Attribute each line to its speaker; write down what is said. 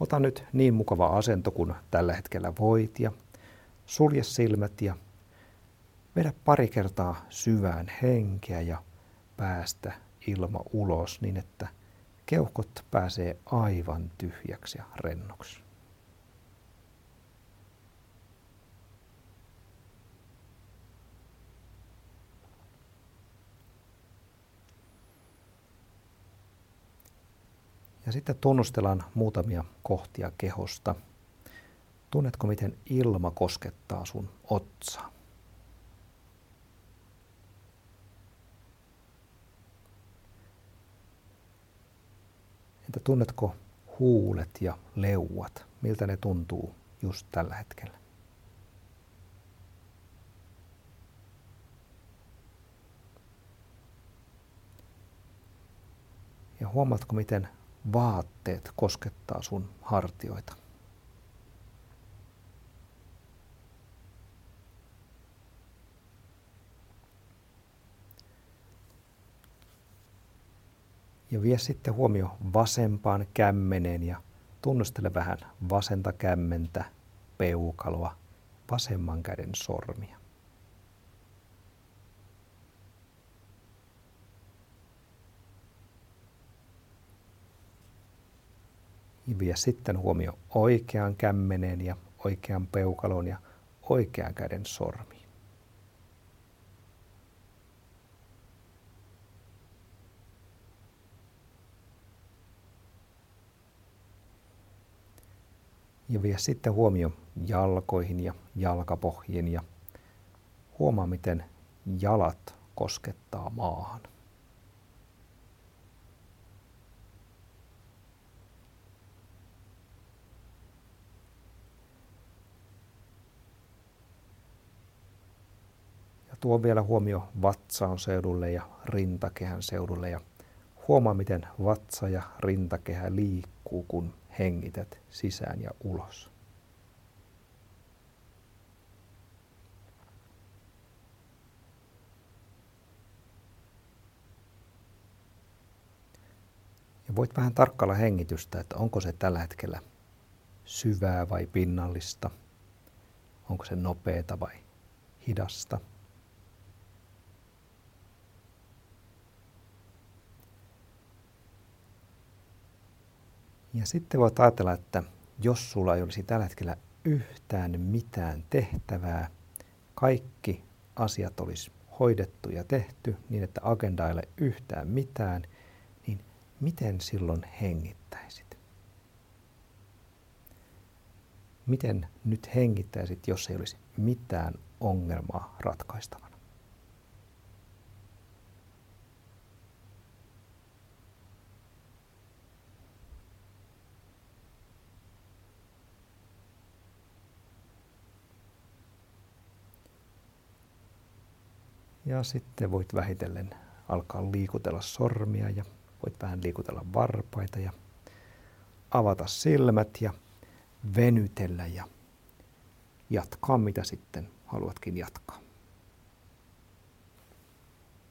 Speaker 1: Ota nyt niin mukava asento kuin tällä hetkellä voit ja sulje silmät ja vedä pari kertaa syvään henkeä ja päästä ilma ulos niin, että keuhkot pääsee aivan tyhjäksi ja rennoksi. Ja sitten tunnustellaan muutamia kohtia kehosta. Tunnetko, miten ilma koskettaa sun otsaa? Entä tunnetko huulet ja leuat? Miltä ne tuntuu just tällä hetkellä? Ja huomaatko, miten vaatteet koskettaa sun hartioita. Ja vie sitten huomio vasempaan kämmeneen ja tunnustele vähän vasenta kämmentä, peukaloa, vasemman käden sormia. Vie sitten huomio oikean kämmeneen ja oikean peukalon ja oikean käden sormiin. Ja vie sitten huomio jalkoihin ja jalkapohjiin ja huomaa, miten jalat koskettaa maahan. Tuo vielä huomio vatsaan seudulle ja rintakehän seudulle ja huomaa, miten vatsa ja rintakehä liikkuu, kun hengität sisään ja ulos. Ja voit vähän tarkkailla hengitystä, että onko se tällä hetkellä syvää vai pinnallista, onko se nopeata vai hidasta. Ja sitten voit ajatella, että jos sulla ei olisi tällä hetkellä yhtään mitään tehtävää, kaikki asiat olisi hoidettu ja tehty niin, että agenda ei ole yhtään mitään, niin miten silloin hengittäisit? Miten nyt hengittäisit, jos ei olisi mitään ongelmaa ratkaistavana? Ja sitten voit vähitellen alkaa liikutella sormia ja voit vähän liikutella varpaita ja avata silmät ja venytellä ja jatkaa mitä sitten haluatkin jatkaa.